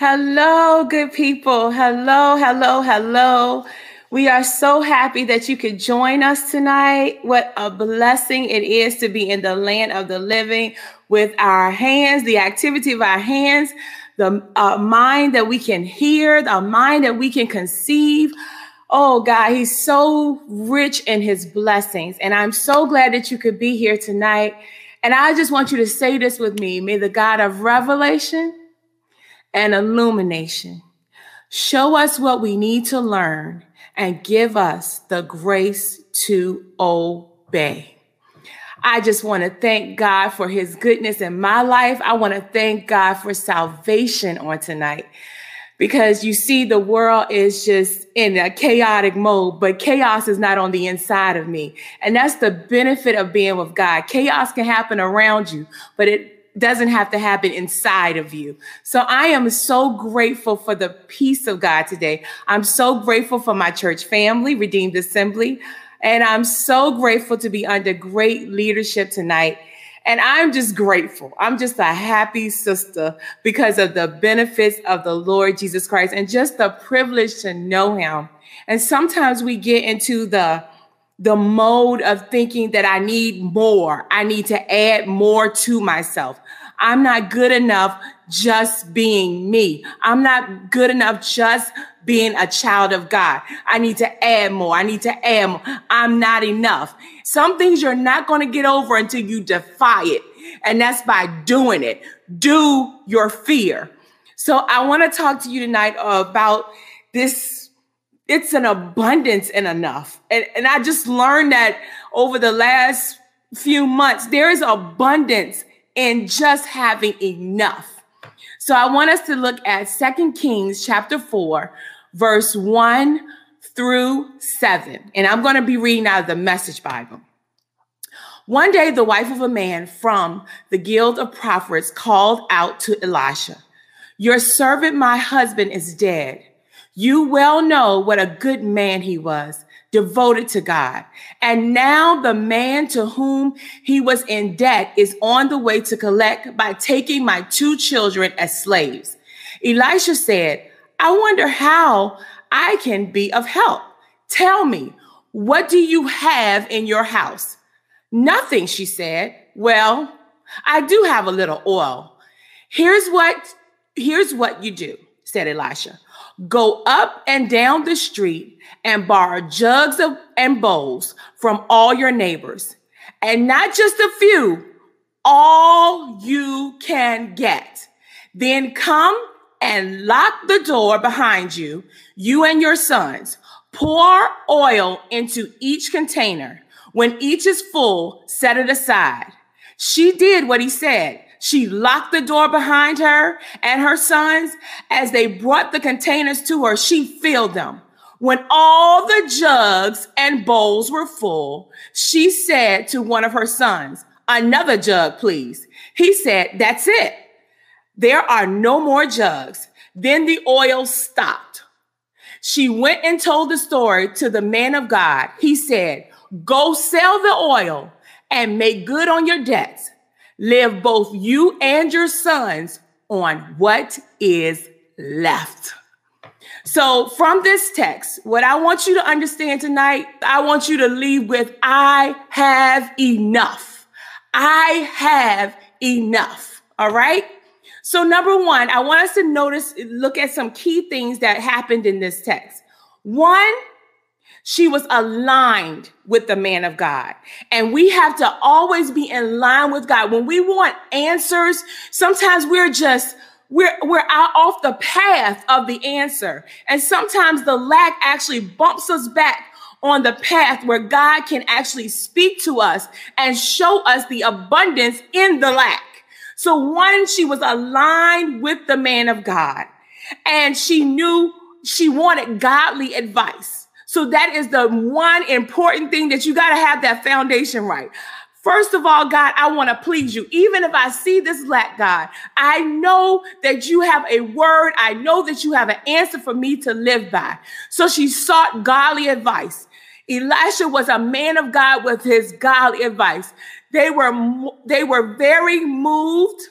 Hello, good people. Hello, hello, hello. We are so happy that you could join us tonight. What a blessing it is to be in the land of the living with our hands, the activity of our hands, the uh, mind that we can hear, the mind that we can conceive. Oh God, He's so rich in His blessings. And I'm so glad that you could be here tonight. And I just want you to say this with me. May the God of revelation, and illumination. Show us what we need to learn and give us the grace to obey. I just want to thank God for his goodness in my life. I want to thank God for salvation on tonight because you see, the world is just in a chaotic mode, but chaos is not on the inside of me. And that's the benefit of being with God. Chaos can happen around you, but it doesn't have to happen inside of you. So I am so grateful for the peace of God today. I'm so grateful for my church family, Redeemed Assembly. And I'm so grateful to be under great leadership tonight. And I'm just grateful. I'm just a happy sister because of the benefits of the Lord Jesus Christ and just the privilege to know him. And sometimes we get into the the mode of thinking that I need more. I need to add more to myself. I'm not good enough just being me. I'm not good enough just being a child of God. I need to add more. I need to add more. I'm not enough. Some things you're not going to get over until you defy it. And that's by doing it. Do your fear. So I want to talk to you tonight about this. It's an abundance and enough. And, and I just learned that over the last few months, there is abundance in just having enough. So I want us to look at Second Kings chapter 4, verse 1 through 7. And I'm going to be reading out of the Message Bible. One day, the wife of a man from the guild of prophets called out to Elisha, Your servant, my husband, is dead. You well know what a good man he was devoted to God. And now the man to whom he was in debt is on the way to collect by taking my two children as slaves. Elisha said, I wonder how I can be of help. Tell me, what do you have in your house? Nothing, she said. Well, I do have a little oil. Here's what here's what you do, said Elisha. Go up and down the street and borrow jugs of, and bowls from all your neighbors, and not just a few, all you can get. Then come and lock the door behind you, you and your sons. Pour oil into each container. When each is full, set it aside. She did what he said. She locked the door behind her and her sons. As they brought the containers to her, she filled them. When all the jugs and bowls were full, she said to one of her sons, Another jug, please. He said, That's it. There are no more jugs. Then the oil stopped. She went and told the story to the man of God. He said, Go sell the oil and make good on your debts live both you and your sons on what is left. So, from this text, what I want you to understand tonight, I want you to leave with I have enough. I have enough. All right. So, number one, I want us to notice, look at some key things that happened in this text. One, she was aligned with the man of God. And we have to always be in line with God. When we want answers, sometimes we're just we're we're out off the path of the answer. And sometimes the lack actually bumps us back on the path where God can actually speak to us and show us the abundance in the lack. So one, she was aligned with the man of God and she knew she wanted godly advice. So that is the one important thing that you got to have that foundation right. First of all, God, I want to please you. Even if I see this lack, God, I know that you have a word. I know that you have an answer for me to live by. So she sought godly advice. Elisha was a man of God with his godly advice. They were, they were very moved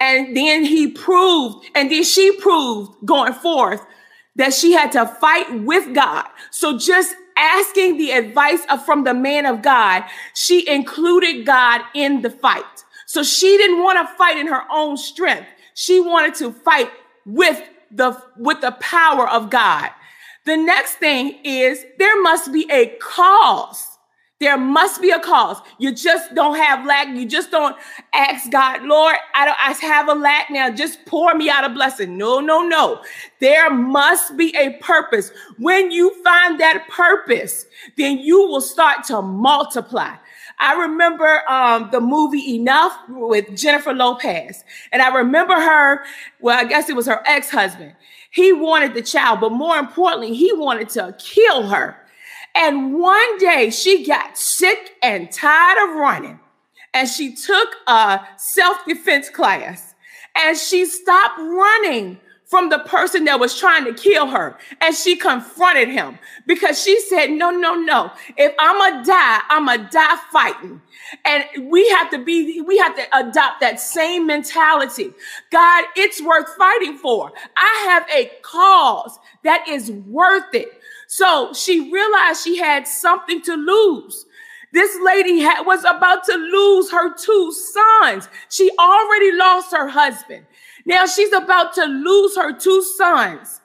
And then he proved, and then she proved going forth that she had to fight with God. So just asking the advice of, from the man of God, she included God in the fight. So she didn't want to fight in her own strength. She wanted to fight with the with the power of God. The next thing is there must be a cause. There must be a cause. You just don't have lack. You just don't ask God, Lord, I don't I have a lack now. Just pour me out a blessing. No, no, no. There must be a purpose. When you find that purpose, then you will start to multiply. I remember um, the movie Enough with Jennifer Lopez. And I remember her, well, I guess it was her ex husband. He wanted the child, but more importantly, he wanted to kill her. And one day she got sick and tired of running. And she took a self defense class and she stopped running from the person that was trying to kill her. And she confronted him because she said, No, no, no. If I'm a die, I'm a die fighting. And we have to be, we have to adopt that same mentality. God, it's worth fighting for. I have a cause that is worth it. So she realized she had something to lose. This lady had, was about to lose her two sons. She already lost her husband. Now she's about to lose her two sons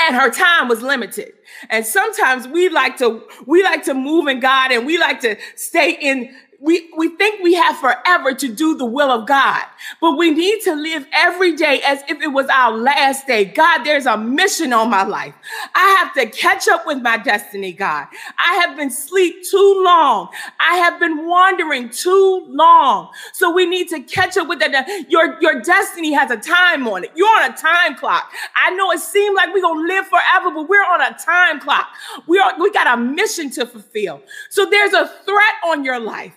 and her time was limited and sometimes we like to we like to move in god and we like to stay in we, we think we have forever to do the will of God, but we need to live every day as if it was our last day. God, there's a mission on my life. I have to catch up with my destiny, God. I have been asleep too long. I have been wandering too long. So we need to catch up with that. Your, your destiny has a time on it. You're on a time clock. I know it seems like we're going to live forever, but we're on a time clock. We are, we got a mission to fulfill. So there's a threat on your life.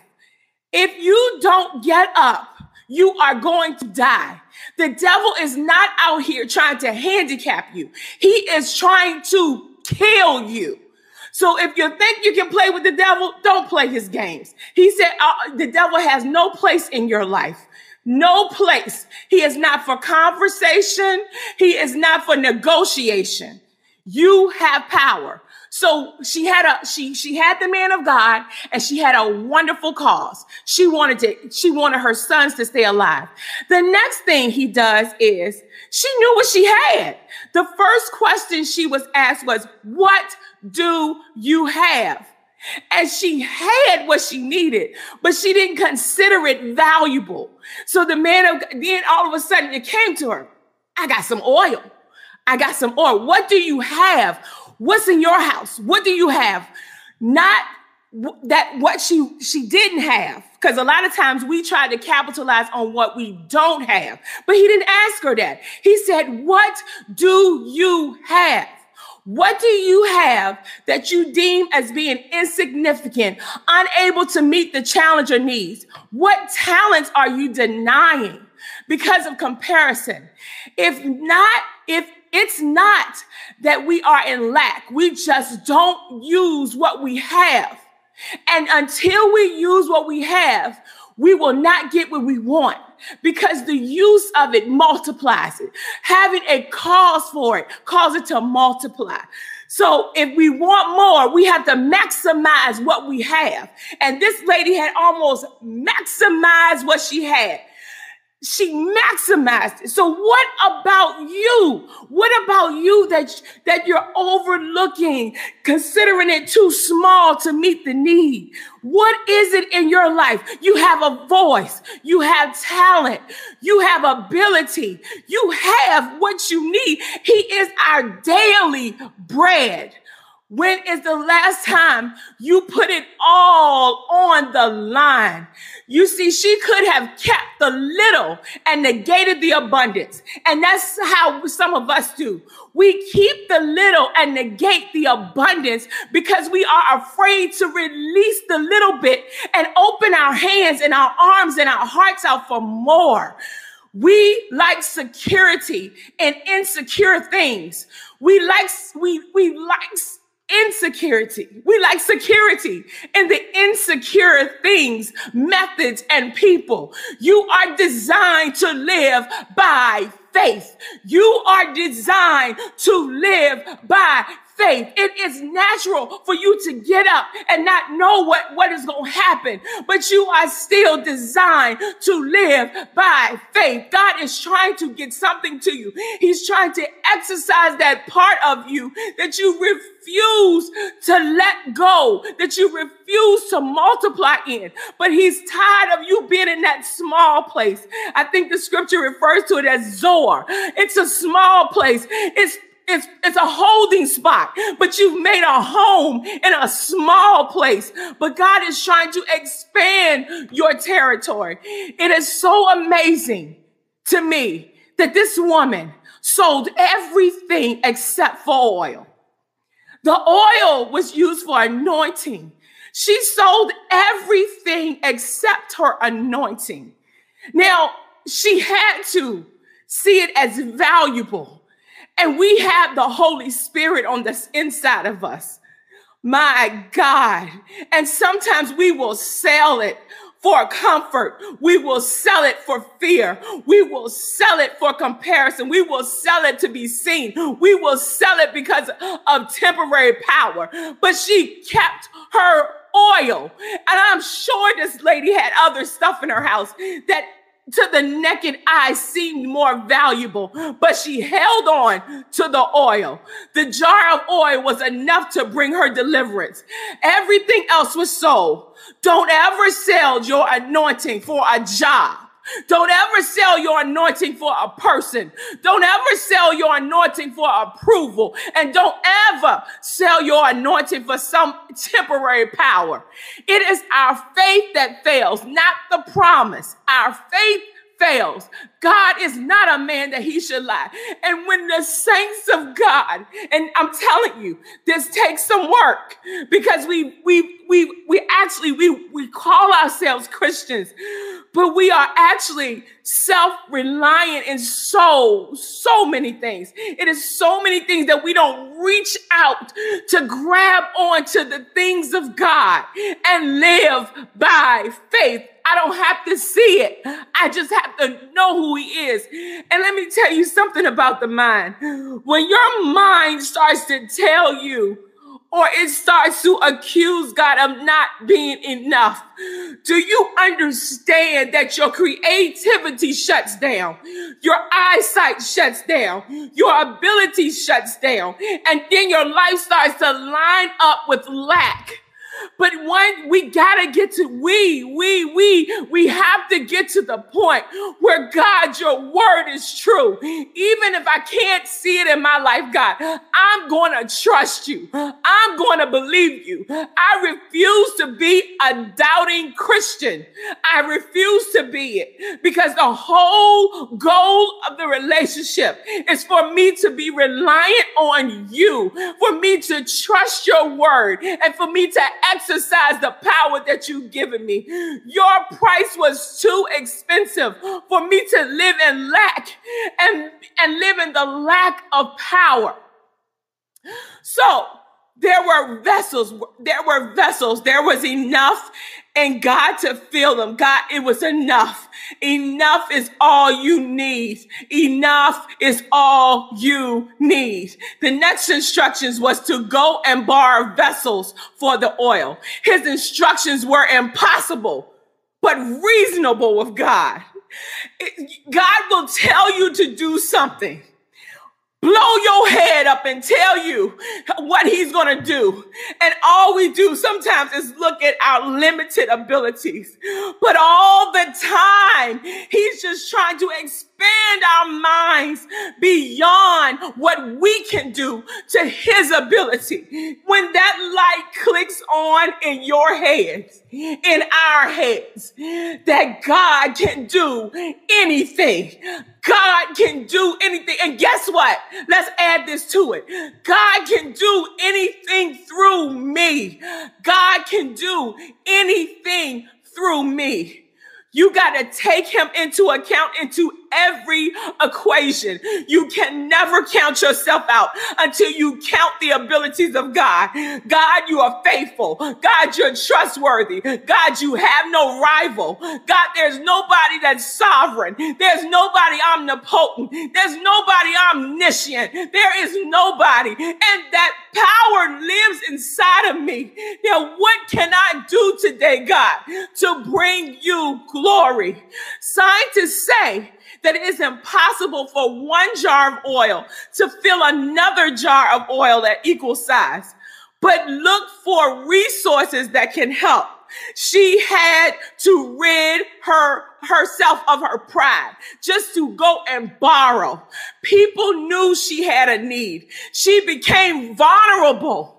If you don't get up, you are going to die. The devil is not out here trying to handicap you. He is trying to kill you. So if you think you can play with the devil, don't play his games. He said uh, the devil has no place in your life. No place. He is not for conversation. He is not for negotiation. You have power. So she had a she she had the man of God and she had a wonderful cause. She wanted to she wanted her sons to stay alive. The next thing he does is she knew what she had. The first question she was asked was, "What do you have?" And she had what she needed, but she didn't consider it valuable. So the man of God, then all of a sudden it came to her. I got some oil. I got some oil. What do you have? What's in your house? What do you have? Not that what she she didn't have. Because a lot of times we try to capitalize on what we don't have. But he didn't ask her that. He said what do you have? What do you have that you deem as being insignificant unable to meet the challenge or needs? What talents are you denying? Because of comparison. If not if it's not that we are in lack. We just don't use what we have. And until we use what we have, we will not get what we want because the use of it multiplies it. Having a cause for it causes it to multiply. So if we want more, we have to maximize what we have. And this lady had almost maximized what she had she maximized it. So what about you? What about you that, that you're overlooking, considering it too small to meet the need? What is it in your life? You have a voice, you have talent, you have ability, you have what you need. He is our daily bread. When is the last time you put it all on the line? You see, she could have kept the little and negated the abundance. And that's how some of us do. We keep the little and negate the abundance because we are afraid to release the little bit and open our hands and our arms and our hearts out for more. We like security and insecure things. We like, we, we like insecurity. We like security in the insecure things, methods, and people. You are designed to live by faith. You are designed to live by faith. It is natural for you to get up and not know what, what is going to happen, but you are still designed to live by faith. God is trying to get something to you. He's trying to exercise that part of you that you refuse to let go, that you refuse to multiply in. But he's tired of you being in that small place. I think the scripture refers to it as Zoar. It's a small place. It's it's, it's a holding spot, but you've made a home in a small place. But God is trying to expand your territory. It is so amazing to me that this woman sold everything except for oil. The oil was used for anointing. She sold everything except her anointing. Now, she had to see it as valuable and we have the Holy Spirit on the inside of us. My God. And sometimes we will sell it for comfort. We will sell it for fear. We will sell it for comparison. We will sell it to be seen. We will sell it because of temporary power. But she kept her oil. And I'm sure this lady had other stuff in her house that to the naked eye seemed more valuable, but she held on to the oil. The jar of oil was enough to bring her deliverance. Everything else was sold. Don't ever sell your anointing for a job. Don't ever sell your anointing for a person. Don't ever sell your anointing for approval. And don't ever sell your anointing for some temporary power. It is our faith that fails, not the promise. Our faith fails. God is not a man that he should lie. And when the saints of God, and I'm telling you, this takes some work because we we we we actually we we call ourselves Christians, but we are actually self-reliant in so so many things. It is so many things that we don't reach out to grab onto the things of God and live by faith I don't have to see it. I just have to know who he is. And let me tell you something about the mind. When your mind starts to tell you, or it starts to accuse God of not being enough, do you understand that your creativity shuts down? Your eyesight shuts down. Your ability shuts down. And then your life starts to line up with lack. But when we gotta get to we, we, we, we have to get to the point where God, your word is true. Even if I can't see it in my life, God, I'm gonna trust you. I'm gonna believe you. I refuse to be a doubting Christian. I refuse to be it because the whole goal of the relationship is for me to be reliant on you, for me to trust your word, and for me to exercise the power that you've given me. Your price was too expensive for me to live in lack and, and live in the lack of power. So there were vessels, there were vessels, there was enough and God to fill them. God, it was enough. Enough is all you need. Enough is all you need. The next instructions was to go and borrow vessels for the oil. His instructions were impossible, but reasonable with God. God will tell you to do something blow your head up and tell you what he's going to do. And all we do sometimes is look at our limited abilities. But all the time, he's just trying to expand our minds beyond what we can do to his ability. When that light clicks on in your heads, in our heads, that God can do anything. God can do anything. And guess what? Let's add this to it. God can do anything through me. God can do anything through me. You got to take him into account into every equation. You can never count yourself out until you count the abilities of God. God, you are faithful. God, you're trustworthy. God, you have no rival. God, there's nobody that's sovereign. There's nobody omnipotent. There's nobody omniscient. There is nobody. And that power inside of me. Now, what can I do today, God, to bring you glory? Scientists say that it is impossible for one jar of oil to fill another jar of oil that equal size. But look for resources that can help. She had to rid her herself of her pride just to go and borrow. People knew she had a need. She became vulnerable.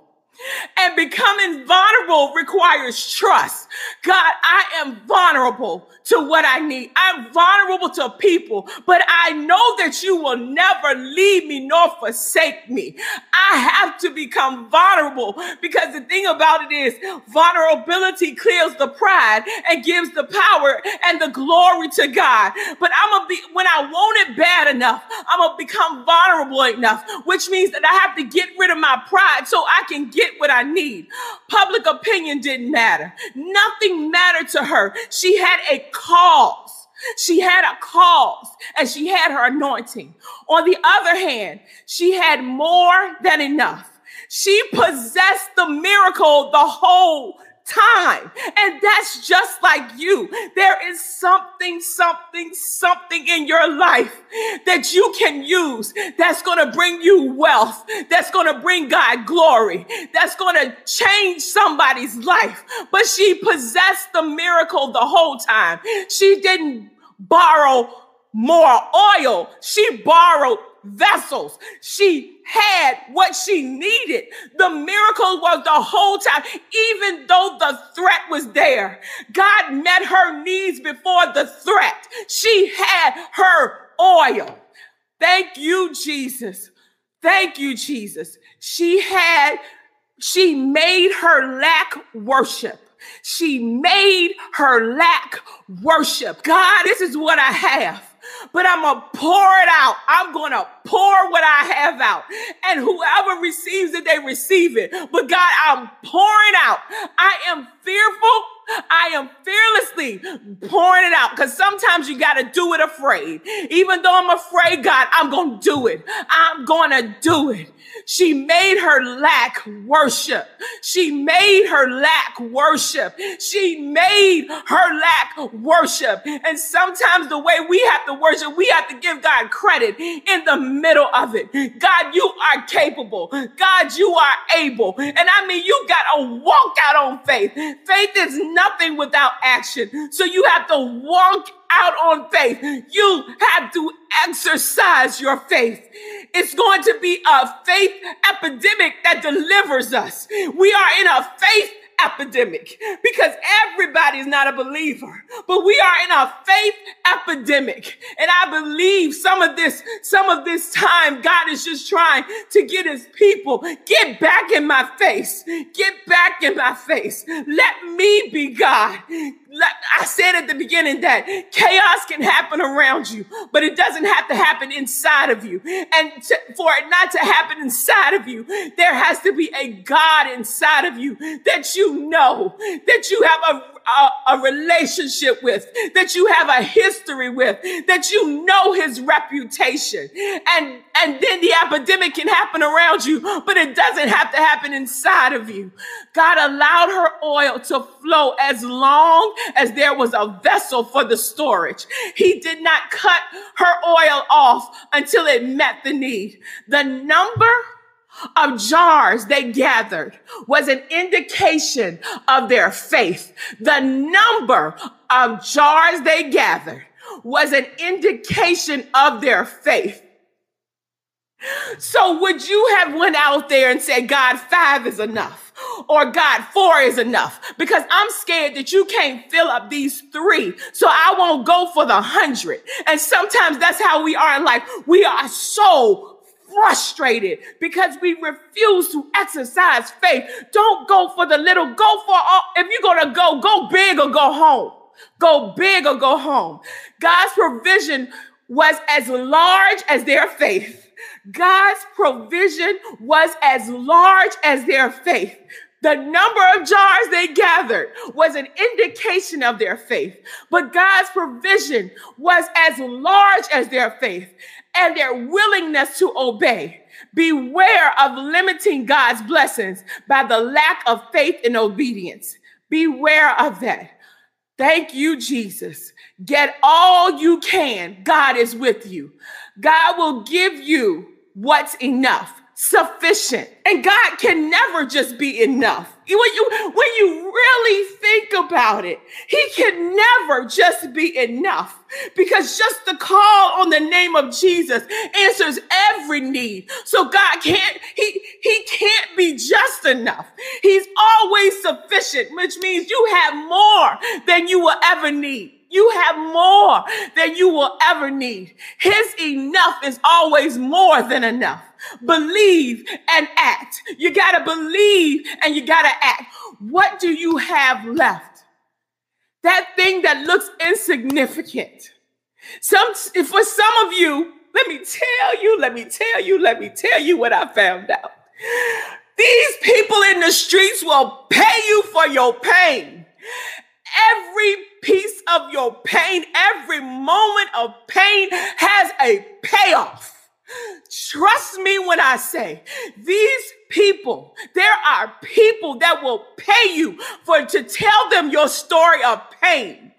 And becoming vulnerable requires trust. God, I am vulnerable to what I need. I'm vulnerable to people, but I know that you will never leave me nor forsake me. I have to become vulnerable because the thing about it is vulnerability clears the pride and gives the power and the glory to God. But I'm gonna be, when I want it bad enough, I'm gonna become vulnerable enough, which means that I have to get rid of my pride so I can get what I need. Public opinion didn't matter. Nothing mattered to her. She had a cause. She had a cause and she had her anointing. On the other hand, she had more than enough. She possessed the miracle the whole time. And that's just like you. There is something, something, something in your life that you can use that's going to bring you wealth, that's going to bring God glory, that's going to change somebody's life. But she possessed the miracle the whole time. She didn't borrow more oil. She borrowed vessels. She had what she needed. The miracle was the whole time, even though the threat was there. God met her needs before the threat. She had her oil. Thank you, Jesus. Thank you, Jesus. She had, she made her lack worship. She made her lack worship. God, this is what I have but I'm going to pour it out. I'm going to pour what I have out. And whoever receives it, they receive it. But God, I'm pouring out. I am fearful. I am fearlessly pouring it out because sometimes you got to do it afraid. Even though I'm afraid, God, I'm going to do it. I'm going to do it. She made her lack worship. She made her lack worship. She made her lack worship. And sometimes the way we have to worship, we have to give God credit in the middle of it. God, you are capable. God, you are able. And I mean, you got to walk out on faith. Faith is nothing without action. So you have to walk out on faith. You have to exercise your faith. It's going to be a faith epidemic that delivers us. We are in a faith epidemic because everybody's not a believer, but we are in a faith epidemic. And I believe some of this, some of this time, God is just trying to get his people, get back in my face, get back in my face. Let me be God. I said at the beginning that chaos can happen around you, but it doesn't have to happen inside of you. And to, for it not to happen inside of you, there has to be a God inside of you that you know, that you have a a, a, relationship with, that you have a history with, that you know his reputation. And, and then the epidemic can happen around you, but it doesn't have to happen inside of you. God allowed her oil to flow as long as there was a vessel for the storage. He did not cut her oil off until it met the need. The number of jars they gathered was an indication of their faith. The number of jars they gathered was an indication of their faith. So would you have went out there and said, God, five is enough? Or God, four is enough because I'm scared that you can't fill up these three. So I won't go for the hundred. And sometimes that's how we are in life. We are so frustrated because we refuse to exercise faith. Don't go for the little, go for all. If you're going to go, go big or go home. Go big or go home. God's provision was as large as their faith. God's provision was as large as their faith. The number of jars they gathered was an indication of their faith, but God's provision was as large as their faith and their willingness to obey. Beware of limiting God's blessings by the lack of faith and obedience. Beware of that. Thank you, Jesus. Get all you can. God is with you. God will give you what's enough, sufficient. And God can never just be enough. When you, when you really think about it, He can never just be enough because just the call on the name of Jesus answers every need. So God can't, He, He can't be just enough. He's always sufficient, which means you have more than you will ever need. You have more than you will ever need. His enough is always more than enough. Believe and act. You got to believe and you got to act. What do you have left? That thing that looks insignificant. Some for some of you, let me tell you, let me tell you, let me tell you what I found out. These people in the streets will pay you for your pain. Every piece of your pain, every moment of pain has a payoff. Trust me when I say these people, there are people that will pay you for to tell them your story of pain.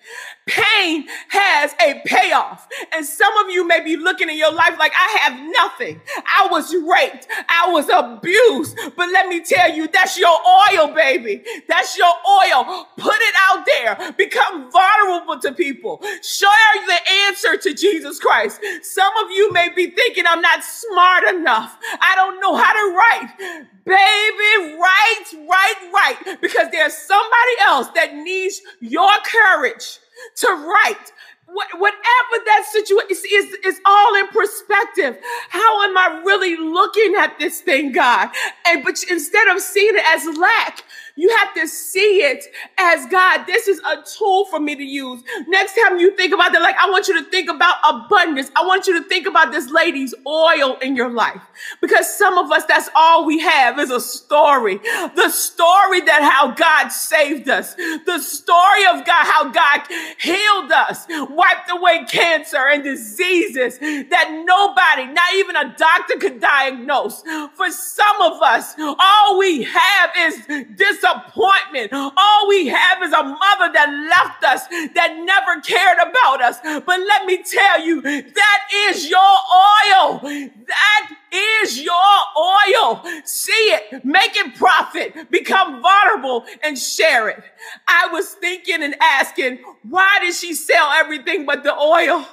Pain has a payoff. And some of you may be looking in your life like, I have nothing. I was raped. I was abused. But let me tell you, that's your oil, baby. That's your oil. Put it out there. Become vulnerable to people. Share the answer to Jesus Christ. Some of you may be thinking, I'm not smart enough. I don't know how to write. Baby, write, write, write. Because there's somebody else that needs your courage to write whatever that situation is, is, is all in perspective. How am I really looking at this thing, God? And but instead of seeing it as lack, you have to see it as God, this is a tool for me to use. Next time you think about that, like I want you to think about abundance. I want you to think about this lady's oil in your life. Because some of us, that's all we have is a story. The story that how God saved us. The story of God, how God healed us, wiped away cancer and diseases that nobody, not even a doctor could diagnose. For some of us, all we have is this disappointment. All we have is a mother that left us, that never cared about us. But let me tell you, that is your oil. That is your oil. See it, make it profit, become vulnerable, and share it. I was thinking and asking, why did she sell everything but the oil?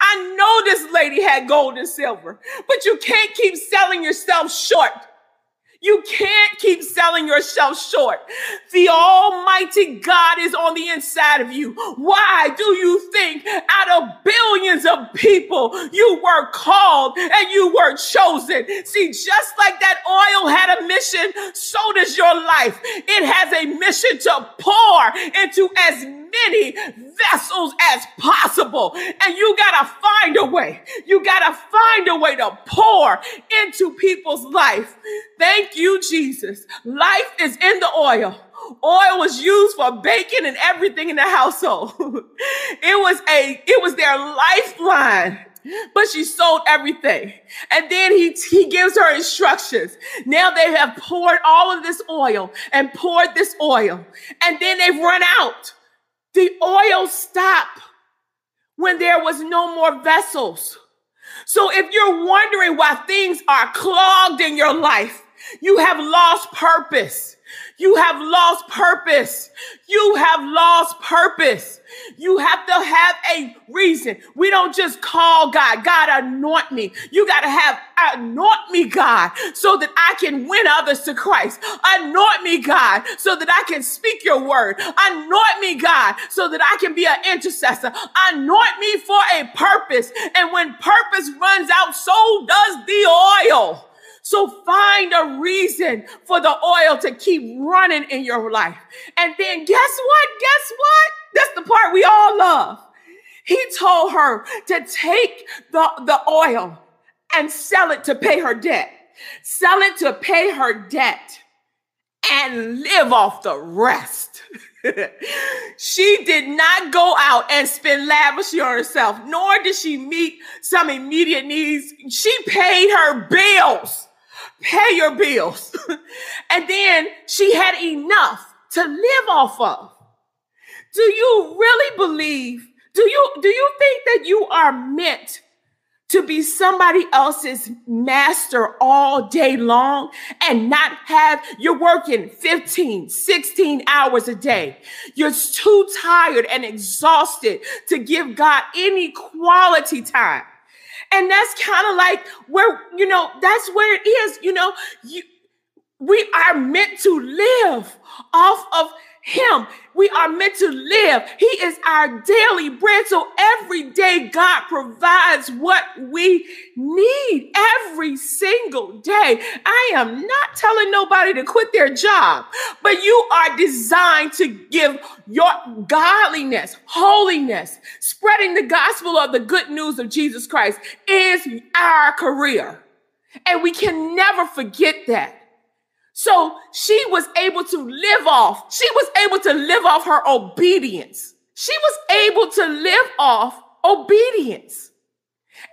I know this lady had gold and silver, but you can't keep selling yourself short. You can't keep selling yourself short. The Almighty God is on the inside of you. Why do you think out of billions of people you were called and you were chosen? See, just like that oil had a mission, so does your life. It has a mission to pour into as many vessels as possible. And you gotta find a way. You gotta find a way to pour into people's life. Thank you, Jesus. Life is in the oil. Oil was used for baking and everything in the household. it was a, it was their lifeline but she sold everything. And then he, he gives her instructions. Now they have poured all of this oil and poured this oil, and then they've run out. The oil stopped when there was no more vessels. So if you're wondering why things are clogged in your life, you have lost purpose. You have lost purpose. You have lost purpose. You have to have a reason. We don't just call God, God, anoint me. You got to have, anoint me, God, so that I can win others to Christ. Anoint me, God, so that I can speak your word. Anoint me, God, so that I can be an intercessor. Anoint me for a purpose. And when purpose runs out, so does the oil. So find a reason for the oil to keep running in your life. And then guess what? Guess what? That's the part we all love. He told her to take the, the oil and sell it to pay her debt. Sell it to pay her debt and live off the rest. she did not go out and spend lavishly on herself, nor did she meet some immediate needs. She paid her bills. Pay your bills. and then she had enough to live off of. Do you really believe? Do you do you think that you are meant to be somebody else's master all day long and not have, you're working 15, 16 hours a day. You're too tired and exhausted to give God any quality time. And that's kind of like where, you know, that's where it is. You know, you, we are meant to live off of him. We are meant to live. He is our daily bread. So every day, God provides what we need every single day. I am not telling nobody to quit their job, but you are designed to give your godliness, holiness, spreading the gospel of the good news of Jesus Christ is our career. And we can never forget that. So she was able to live off, she was able to live off her obedience. She was able to live off obedience.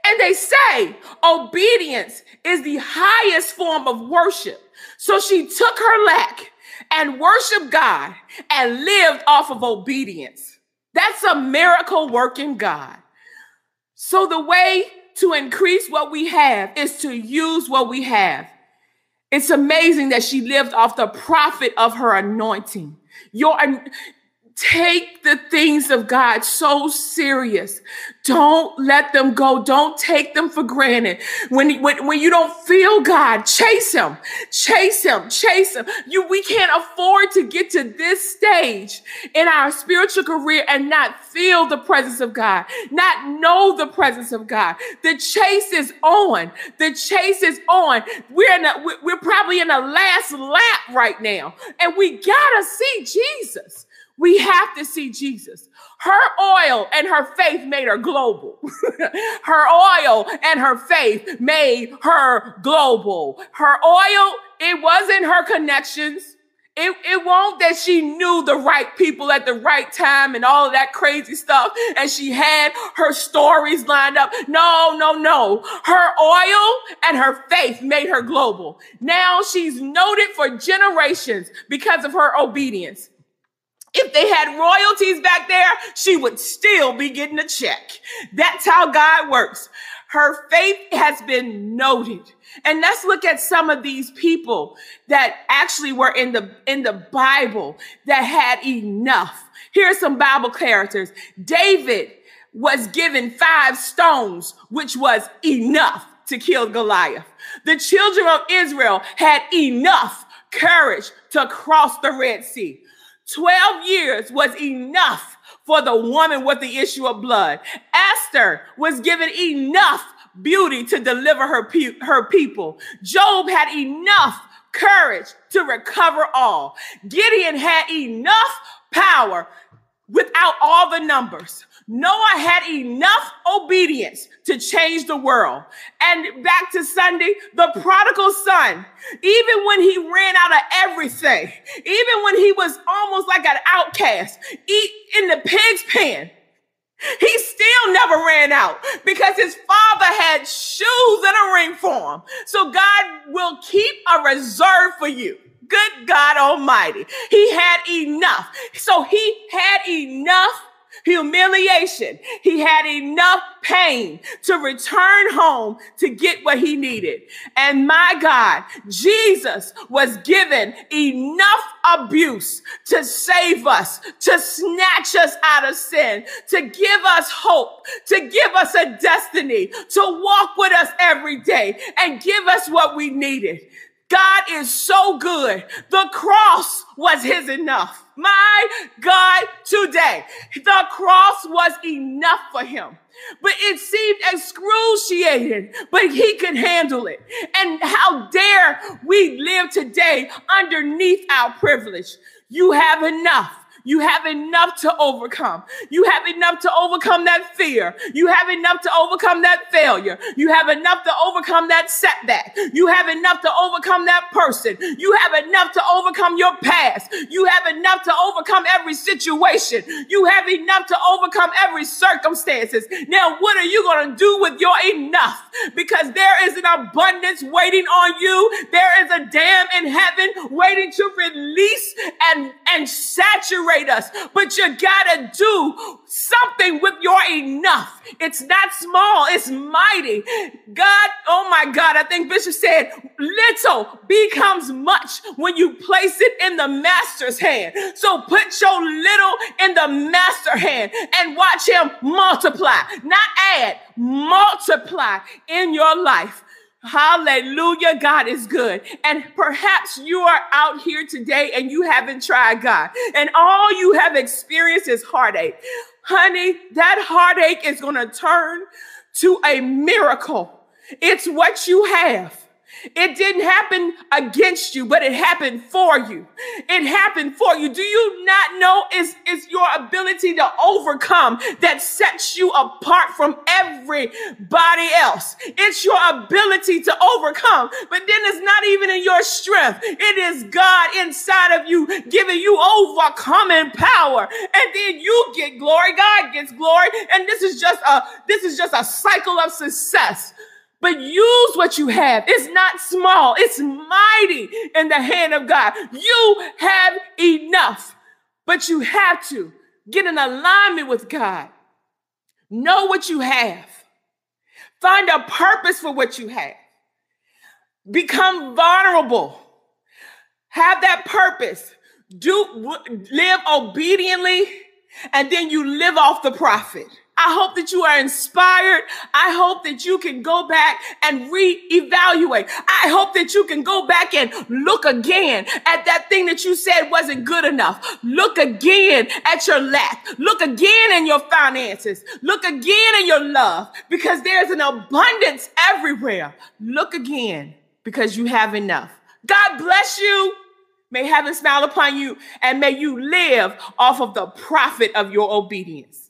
And they say obedience is the highest form of worship. So she took her lack and worshiped God and lived off of obedience. That's a miracle working God. So the way to increase what we have is to use what we have. It's amazing that she lived off the profit of her anointing. Your take the things of God so serious. Don't let them go. Don't take them for granted. When, when, when you don't feel God, chase him, chase him, chase him. You, we can't afford to get to this stage in our spiritual career and not feel the presence of God, not know the presence of God. The chase is on. The chase is on. We're in a, we're probably in a last lap right now and we gotta see Jesus. We have to see Jesus. Her oil and her faith made her global. her oil and her faith made her global. Her oil, it wasn't her connections. It, it won't that she knew the right people at the right time and all of that crazy stuff. And she had her stories lined up. No, no, no. Her oil and her faith made her global. Now she's noted for generations because of her obedience. If they had royalties back there, she would still be getting a check. That's how God works. Her faith has been noted. And let's look at some of these people that actually were in the in the Bible that had enough. Here are some Bible characters. David was given 5 stones, which was enough to kill Goliath. The children of Israel had enough courage to cross the Red Sea. 12 years was enough for the woman with the issue of blood. Esther was given enough beauty to deliver her, pe- her people. Job had enough courage to recover all. Gideon had enough power without all the numbers. Noah had enough obedience to change the world. And back to Sunday, the prodigal son, even when he ran out of everything, even when he was almost like an outcast, eat in the pig's pen, he still never ran out because his father had shoes and a ring for him. So God will keep a reserve for you. Good God Almighty. He had enough. So he had enough humiliation. He had enough pain to return home to get what he needed. And my God, Jesus was given enough abuse to save us, to snatch us out of sin, to give us hope, to give us a destiny, to walk with us every day and give us what we needed. God is so good. The cross was his enough. My God, today, the cross was enough for him. But it seemed excruciating, but he could handle it. And how dare we live today underneath our privilege? You have enough. You have enough to overcome. You have enough to overcome that fear. You have enough to overcome that failure. You have enough to overcome that setback. You have enough to overcome that person. You have enough to overcome your past. You have enough to overcome every situation. You have enough to overcome every circumstances. Now, what are you going to do with your enough? Because there is an abundance waiting on you. There is a dam in heaven waiting to release and, and saturate us. But you gotta do something with your enough. It's not small, it's mighty. God, oh my God, I think Bishop said, little becomes much when you place it in the master's hand. So put your little in the master hand and watch him multiply, not add, multiply in your life. Hallelujah. God is good. And perhaps you are out here today and you haven't tried God, and all you have experienced is heartache. Honey, that heartache is going to turn to a miracle. It's what you have. It didn't happen against you, but it happened for you. It happened for you. Do you not know it's, it's your ability to overcome that sets you apart from everybody else? It's your ability to overcome, but then it's not even in your strength. It is God inside of you giving you overcoming power. And then you get glory. God gets glory. And this is just a, this is just a cycle of success but use what you have. It's not small, it's mighty in the hand of God. You have enough, but you have to get in alignment with God. Know what you have, find a purpose for what you have, become vulnerable, have that purpose, do live obediently, and then you live off the profit. I hope that you are inspired. I hope that you can go back and reevaluate. I hope that you can go back and look again at that thing that you said wasn't good enough. Look again at your lack. Look again in your finances. Look again in your love because there's an abundance everywhere. Look again because you have enough. God bless you. May heaven smile upon you and may you live off of the profit of your obedience.